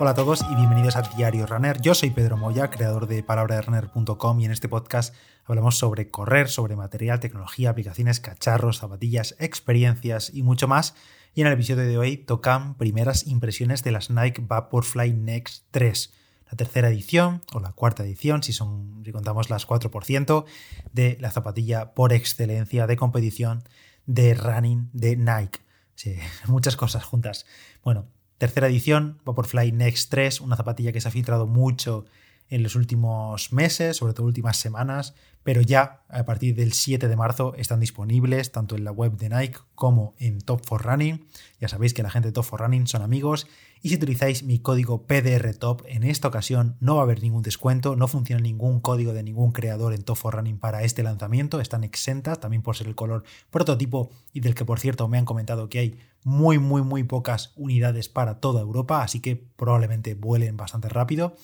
Hola a todos y bienvenidos a Diario Runner. Yo soy Pedro Moya, creador de palabraderunner.com y en este podcast hablamos sobre correr, sobre material, tecnología, aplicaciones, cacharros, zapatillas, experiencias y mucho más. Y en el episodio de hoy tocan primeras impresiones de las Nike Vaporfly Next 3, la tercera edición o la cuarta edición, si, son, si contamos las 4%, de la zapatilla por excelencia de competición de running de Nike. Sí, muchas cosas juntas. Bueno, Tercera edición, Vaporfly Next 3, una zapatilla que se ha filtrado mucho en los últimos meses, sobre todo últimas semanas, pero ya a partir del 7 de marzo están disponibles tanto en la web de Nike como en Top for Running. Ya sabéis que la gente de Top for Running son amigos y si utilizáis mi código PDRTOP en esta ocasión no va a haber ningún descuento, no funciona ningún código de ningún creador en Top for Running para este lanzamiento, están exentas también por ser el color prototipo y del que por cierto me han comentado que hay muy, muy, muy pocas unidades para toda Europa, así que probablemente vuelen bastante rápido.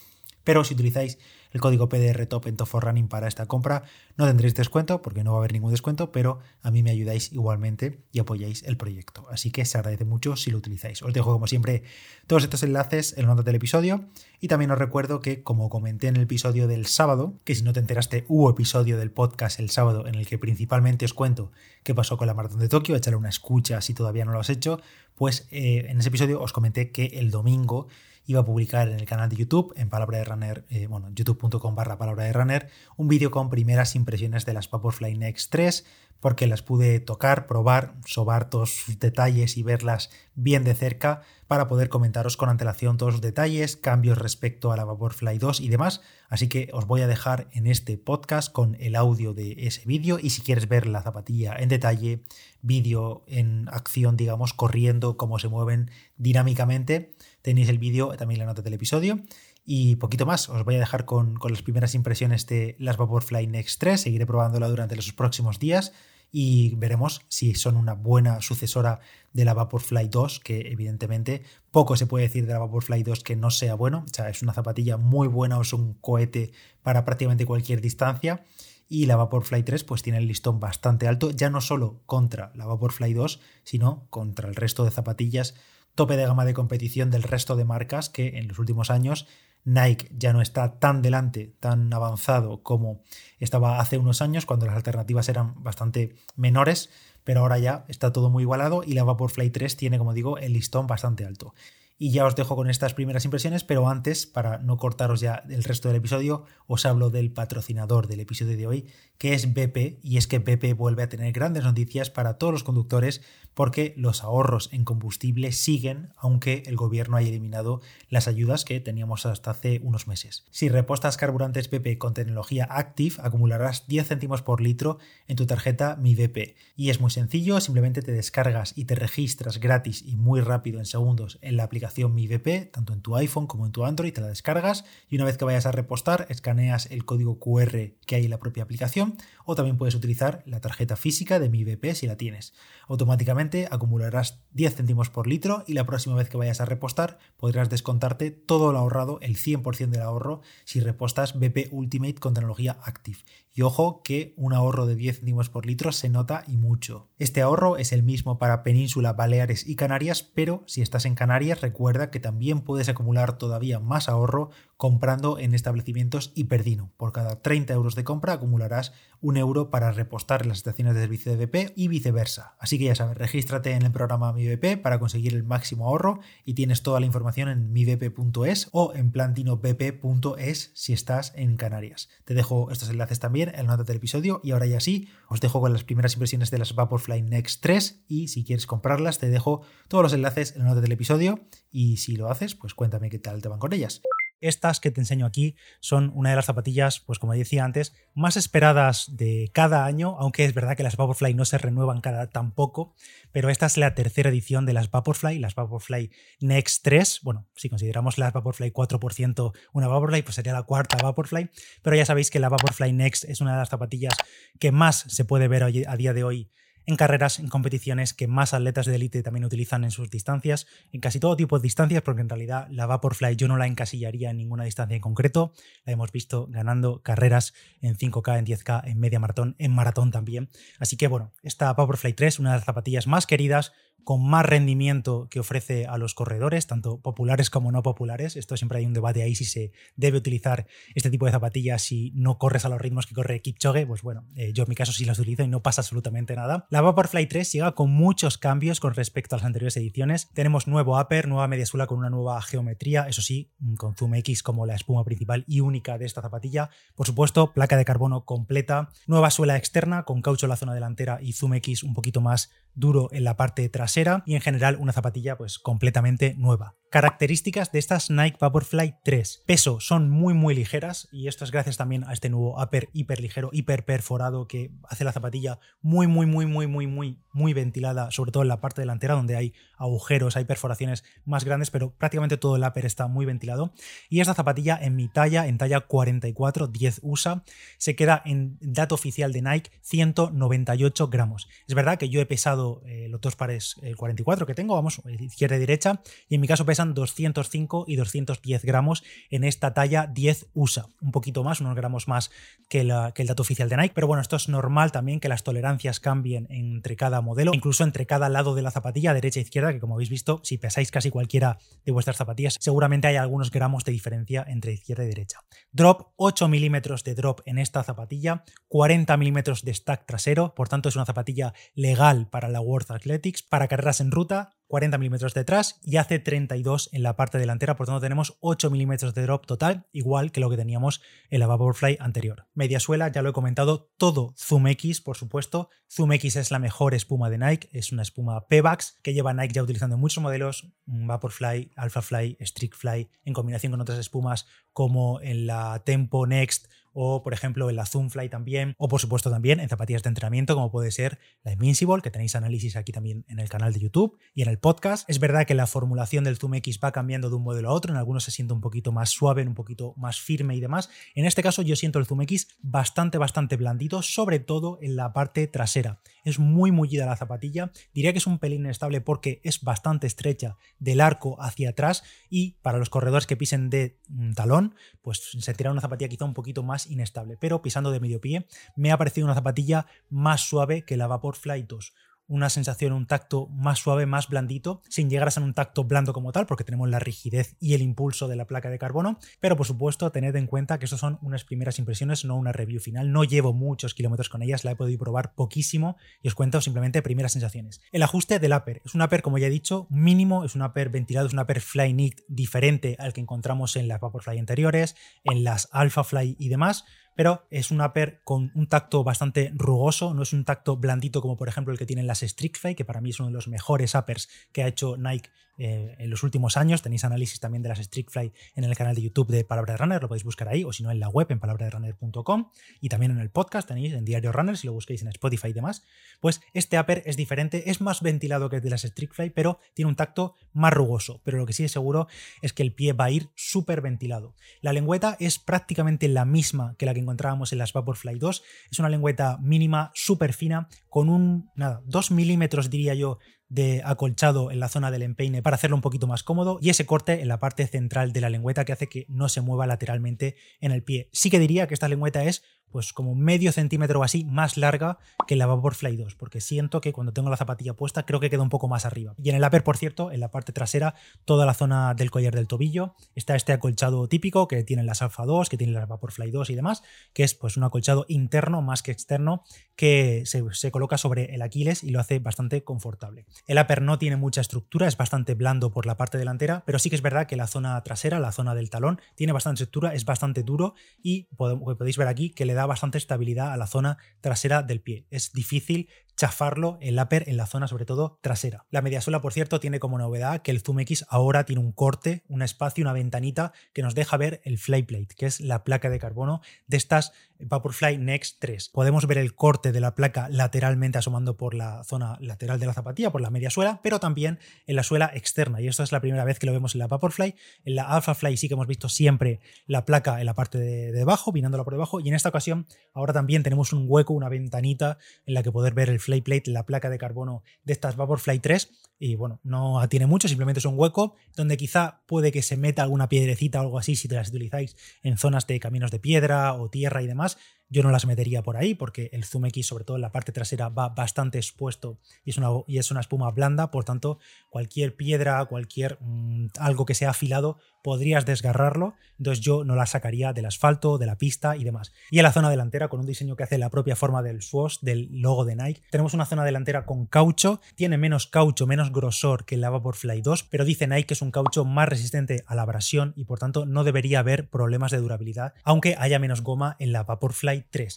Pero si utilizáis el código PDR Top en for Running para esta compra, no tendréis descuento porque no va a haber ningún descuento, pero a mí me ayudáis igualmente y apoyáis el proyecto. Así que se agradece mucho si lo utilizáis. Os dejo como siempre todos estos enlaces en la nota del episodio y también os recuerdo que como comenté en el episodio del sábado, que si no te enteraste hubo episodio del podcast el sábado en el que principalmente os cuento qué pasó con la maratón de Tokio, echarle una escucha si todavía no lo has hecho, pues eh, en ese episodio os comenté que el domingo iba a publicar en el canal de YouTube, en Palabra de Runner, eh, bueno, youtube.com barra Palabra de Runner, un vídeo con primeras impresiones de las Vaporfly Next 3, porque las pude tocar, probar, sobar todos sus detalles y verlas bien de cerca para poder comentaros con antelación todos los detalles, cambios respecto a la Vaporfly 2 y demás. Así que os voy a dejar en este podcast con el audio de ese vídeo y si quieres ver la zapatilla en detalle, vídeo en acción, digamos, corriendo, cómo se mueven dinámicamente, Tenéis el vídeo también la nota del episodio. Y poquito más, os voy a dejar con, las primeras impresiones de las Vaporfly Next 3. Seguiré probándola durante los próximos días y veremos si son una buena sucesora de la Vaporfly 2, que evidentemente poco se puede decir de la Vaporfly 2 que no sea bueno. O sea, es una zapatilla muy buena o es un cohete para prácticamente cualquier distancia. Y la Vaporfly 3 pues tiene el listón bastante alto, ya no solo contra la Vaporfly 2, sino contra el resto de zapatillas tope de gama de competición del resto de marcas que en los últimos años Nike ya no está tan delante, tan avanzado como estaba hace unos años, cuando las alternativas eran bastante menores, pero ahora ya está todo muy igualado y la Vaporfly 3 tiene, como digo, el listón bastante alto. Y ya os dejo con estas primeras impresiones, pero antes, para no cortaros ya el resto del episodio, os hablo del patrocinador del episodio de hoy, que es BP, y es que BP vuelve a tener grandes noticias para todos los conductores porque los ahorros en combustible siguen, aunque el gobierno haya eliminado las ayudas que teníamos hasta hace unos meses. Si repostas carburantes BP con tecnología Active, acumularás 10 céntimos por litro en tu tarjeta Mi BP. Y es muy sencillo, simplemente te descargas y te registras gratis y muy rápido en segundos en la aplicación mi VP, tanto en tu iPhone como en tu Android, te la descargas y una vez que vayas a repostar, escaneas el código QR que hay en la propia aplicación o también puedes utilizar la tarjeta física de mi VP si la tienes. Automáticamente acumularás 10 céntimos por litro y la próxima vez que vayas a repostar podrás descontarte todo lo ahorrado, el 100% del ahorro, si repostas BP Ultimate con tecnología Active. Y ojo que un ahorro de 10 céntimos por litro se nota y mucho. Este ahorro es el mismo para Península, Baleares y Canarias, pero si estás en Canarias recuerda que también puedes acumular todavía más ahorro comprando en establecimientos Hiperdino. Por cada 30 euros de compra acumularás un euro para repostar en las estaciones de servicio de BP y viceversa. Así que ya sabes, regístrate en el programa Mi BP para conseguir el máximo ahorro y tienes toda la información en mibp.es o en plantinobp.es si estás en Canarias. Te dejo estos enlaces también en la nota del episodio y ahora ya sí, os dejo con las primeras impresiones de las Vaporfly Next 3 y si quieres comprarlas te dejo todos los enlaces en la nota del episodio y si lo haces, pues cuéntame qué tal te van con ellas. Estas que te enseño aquí son una de las zapatillas, pues como decía antes, más esperadas de cada año, aunque es verdad que las Vaporfly no se renuevan cada tampoco, pero esta es la tercera edición de las Vaporfly, las Vaporfly Next 3. Bueno, si consideramos las Vaporfly 4% una Vaporfly, pues sería la cuarta Vaporfly, pero ya sabéis que la Vaporfly Next es una de las zapatillas que más se puede ver a día de hoy en carreras, en competiciones que más atletas de élite también utilizan en sus distancias, en casi todo tipo de distancias, porque en realidad la Vaporfly yo no la encasillaría en ninguna distancia en concreto. La hemos visto ganando carreras en 5K, en 10K, en media maratón, en maratón también. Así que bueno, esta Vaporfly 3, una de las zapatillas más queridas con más rendimiento que ofrece a los corredores, tanto populares como no populares. Esto siempre hay un debate ahí si se debe utilizar este tipo de zapatillas si no corres a los ritmos que corre Kipchoge. Pues bueno, eh, yo en mi caso sí las utilizo y no pasa absolutamente nada. La Vaporfly 3 llega con muchos cambios con respecto a las anteriores ediciones. Tenemos nuevo upper, nueva media suela con una nueva geometría, eso sí, con Zoom X como la espuma principal y única de esta zapatilla. Por supuesto, placa de carbono completa, nueva suela externa con caucho en la zona delantera y Zoom X un poquito más duro en la parte trasera y en general una zapatilla pues completamente nueva. Características de estas Nike Vaporfly 3. Peso, son muy muy ligeras y esto es gracias también a este nuevo upper hiper ligero, hiper perforado que hace la zapatilla muy muy muy muy muy muy muy ventilada, sobre todo en la parte delantera donde hay agujeros, hay perforaciones más grandes, pero prácticamente todo el upper está muy ventilado. Y esta zapatilla en mi talla, en talla 44, 10 USA, se queda en dato oficial de Nike 198 gramos. Es verdad que yo he pesado eh, los dos pares, el 44 que tengo, vamos, izquierda y derecha, y en mi caso pesan 205 y 210 gramos en esta talla 10 USA. Un poquito más, unos gramos más que, el dato oficial de Nike, pero bueno, esto es normal también que las tolerancias cambien entre cada modelo, incluso entre cada lado de la zapatilla, derecha e izquierda, que como habéis visto, si pesáis casi cualquiera de vuestras zapatillas, seguramente hay algunos gramos de diferencia entre izquierda y derecha. Drop, 8 milímetros de drop en esta zapatilla, 40 milímetros de stack trasero, por tanto es una zapatilla legal para la World Athletics, para carreras en ruta, 40 milímetros detrás y hace 32 en la parte delantera, por tanto tenemos 8 milímetros de drop total, igual que lo que teníamos en la Vaporfly anterior. Media suela, ya lo he comentado, todo Zoom X, por supuesto. Zoom X es la mejor espuma de Nike, es una espuma Pebax que lleva Nike ya utilizando en muchos modelos, Vaporfly, Alphafly, Fly en combinación con otras espumas como en la Tempo Next o por ejemplo en la Zoomfly también, o por supuesto también en zapatillas de entrenamiento como puede ser la Invincible, que tenéis análisis aquí también en el canal de YouTube y en el podcast. Es verdad que la formulación del Zoom X va cambiando de un modelo a otro, en algunos se siente un poquito más suave, un poquito más firme y demás. En este caso yo siento el Zoom X bastante, bastante blandito, sobre todo en la parte trasera. Es muy mullida la zapatilla, diría que es un pelín inestable porque es bastante estrecha del arco hacia atrás y para los corredores que pisen de talón, pues se tira una zapatilla quizá un poquito más inestable, pero pisando de medio pie me ha parecido una zapatilla más suave que la Vaporfly 2 una sensación, un tacto más suave, más blandito, sin llegar a ser un tacto blando como tal, porque tenemos la rigidez y el impulso de la placa de carbono, pero por supuesto tened en cuenta que estos son unas primeras impresiones, no una review final, no llevo muchos kilómetros con ellas, la he podido probar poquísimo y os cuento simplemente primeras sensaciones. El ajuste del upper, es un upper como ya he dicho, mínimo, es un upper ventilado, es un upper fly knit diferente al que encontramos en las Vaporfly anteriores, en las Alpha Fly y demás, pero es un upper con un tacto bastante rugoso, no es un tacto blandito como por ejemplo el que tienen las Strixfly, que para mí es uno de los mejores uppers que ha hecho Nike eh, en los últimos años. Tenéis análisis también de las Strixfly en el canal de YouTube de Palabra de Runner, lo podéis buscar ahí, o si no en la web en palabraderunner.com y también en el podcast tenéis en Diario Runner, si lo busquéis en Spotify y demás. Pues este upper es diferente, es más ventilado que el de las Strixfly, pero tiene un tacto más rugoso. Pero lo que sí es seguro es que el pie va a ir súper ventilado. La lengüeta es prácticamente la misma que la que encontrábamos en las Vaporfly 2. Es una lengüeta mínima, súper fina, con un, nada, 2 milímetros diría yo de acolchado en la zona del empeine para hacerlo un poquito más cómodo y ese corte en la parte central de la lengüeta que hace que no se mueva lateralmente en el pie. Sí que diría que esta lengüeta es pues como medio centímetro o así más larga que la Vaporfly 2, porque siento que cuando tengo la zapatilla puesta creo que queda un poco más arriba. Y en el upper, por cierto, en la parte trasera, toda la zona del collar del tobillo, está este acolchado típico que tienen las Alpha 2, que tienen las Vaporfly 2 y demás, que es pues un acolchado interno más que externo que se, se coloca sobre el Aquiles y lo hace bastante confortable. El upper no tiene mucha estructura, es bastante blando por la parte delantera, pero sí que es verdad que la zona trasera, la zona del talón, tiene bastante estructura, es bastante duro y podéis ver aquí que le da bastante estabilidad a la zona trasera del pie. Es difícil chafarlo el upper en la zona sobre todo trasera. La mediasuela, por cierto, tiene como novedad que el Zoom X ahora tiene un corte, un espacio, una ventanita que nos deja ver el flyplate, que es la placa de carbono de estas Vaporfly Next 3. Podemos ver el corte de la placa lateralmente asomando por la zona lateral de la zapatilla, por la media suela, pero también en la suela externa. Y esto es la primera vez que lo vemos en la Vaporfly. En la Alpha Fly sí que hemos visto siempre la placa en la parte de debajo, vinándola por debajo, y en esta ocasión ahora también tenemos un hueco, una ventanita en la que poder ver el Flyplate, la placa de carbono de estas Vaporfly 3, y bueno, no tiene mucho, simplemente es un hueco donde quizá puede que se meta alguna piedrecita o algo así si te las utilizáis en zonas de caminos de piedra o tierra y demás. Yo no las metería por ahí porque el Zoom X, sobre todo en la parte trasera, va bastante expuesto y es una, y es una espuma blanda, por tanto, cualquier piedra, cualquier mm, algo que sea afilado, podrías desgarrarlo. Entonces yo no la sacaría del asfalto, de la pista y demás. Y en la zona delantera, con un diseño que hace la propia forma del swoosh, del logo de Nike, tenemos una zona delantera con caucho, tiene menos caucho, menos grosor que el Vaporfly 2, pero dice Nike que es un caucho más resistente a la abrasión y por tanto no debería haber problemas de durabilidad, aunque haya menos goma en la Vaporfly 3.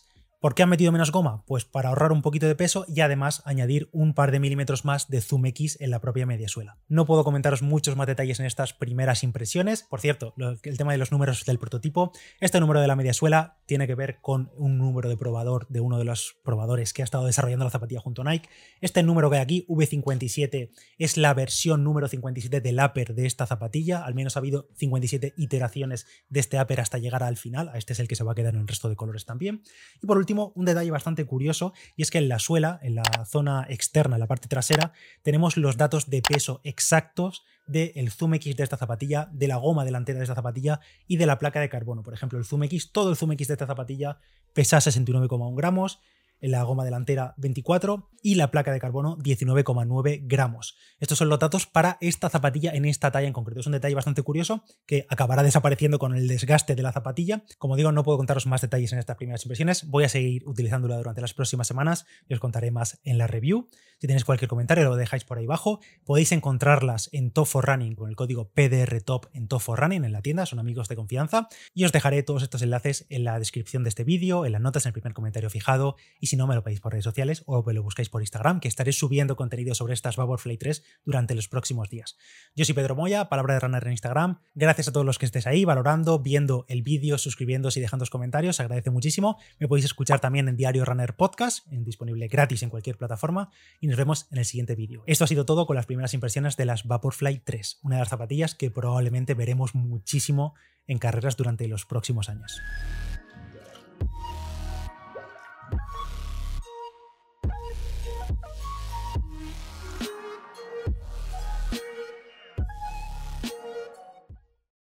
¿Por qué han metido menos goma? Pues para ahorrar un poquito de peso y además añadir un par de milímetros más de zoom X en la propia mediesuela. No puedo comentaros muchos más detalles en estas primeras impresiones. Por cierto, el tema de los números del prototipo. Este número de la mediesuela tiene que ver con un número de probador de uno de los probadores que ha estado desarrollando la zapatilla junto a Nike. Este número que hay aquí, V57, es la versión número 57 del upper de esta zapatilla. Al menos ha habido 57 iteraciones de este upper hasta llegar al final. Este es el que se va a quedar en el resto de colores también. Y por último, un detalle bastante curioso y es que en la suela, en la zona externa, en la parte trasera, tenemos los datos de peso exactos del Zoom X de esta zapatilla, de la goma delantera de esta zapatilla y de la placa de carbono. Por ejemplo, el Zoom X, todo el Zoom X de esta zapatilla pesa 69,1 gramos, la goma delantera 24 y la placa de carbono 19,9 gramos. Estos son los datos para esta zapatilla en esta talla en concreto. Es un detalle bastante curioso que acabará desapareciendo con el desgaste de la zapatilla. Como digo, no puedo contaros más detalles en estas primeras impresiones. Voy a seguir utilizándola durante las próximas semanas y os contaré más en la review. Si tenéis cualquier comentario, lo dejáis por ahí abajo. Podéis encontrarlas en Tofo Running con el código PDRTOP en Tofo Running en la tienda, son amigos de confianza. Y os dejaré todos estos enlaces en la descripción de este vídeo, en las notas, en el primer comentario fijado. Si no, me lo pedís por redes sociales o me lo buscáis por Instagram, que estaré subiendo contenido sobre estas Vaporfly 3 durante los próximos días. Yo soy Pedro Moya, palabra de runner en Instagram. Gracias a todos los que estéis ahí valorando, viendo el vídeo, suscribiéndose y dejando comentarios. Agradece muchísimo. Me podéis escuchar también en Diario Runner Podcast, disponible gratis en cualquier plataforma y nos vemos en el siguiente vídeo. Esto ha sido todo con las primeras impresiones de las Vaporfly 3, una de las zapatillas que probablemente veremos muchísimo en carreras durante los próximos años.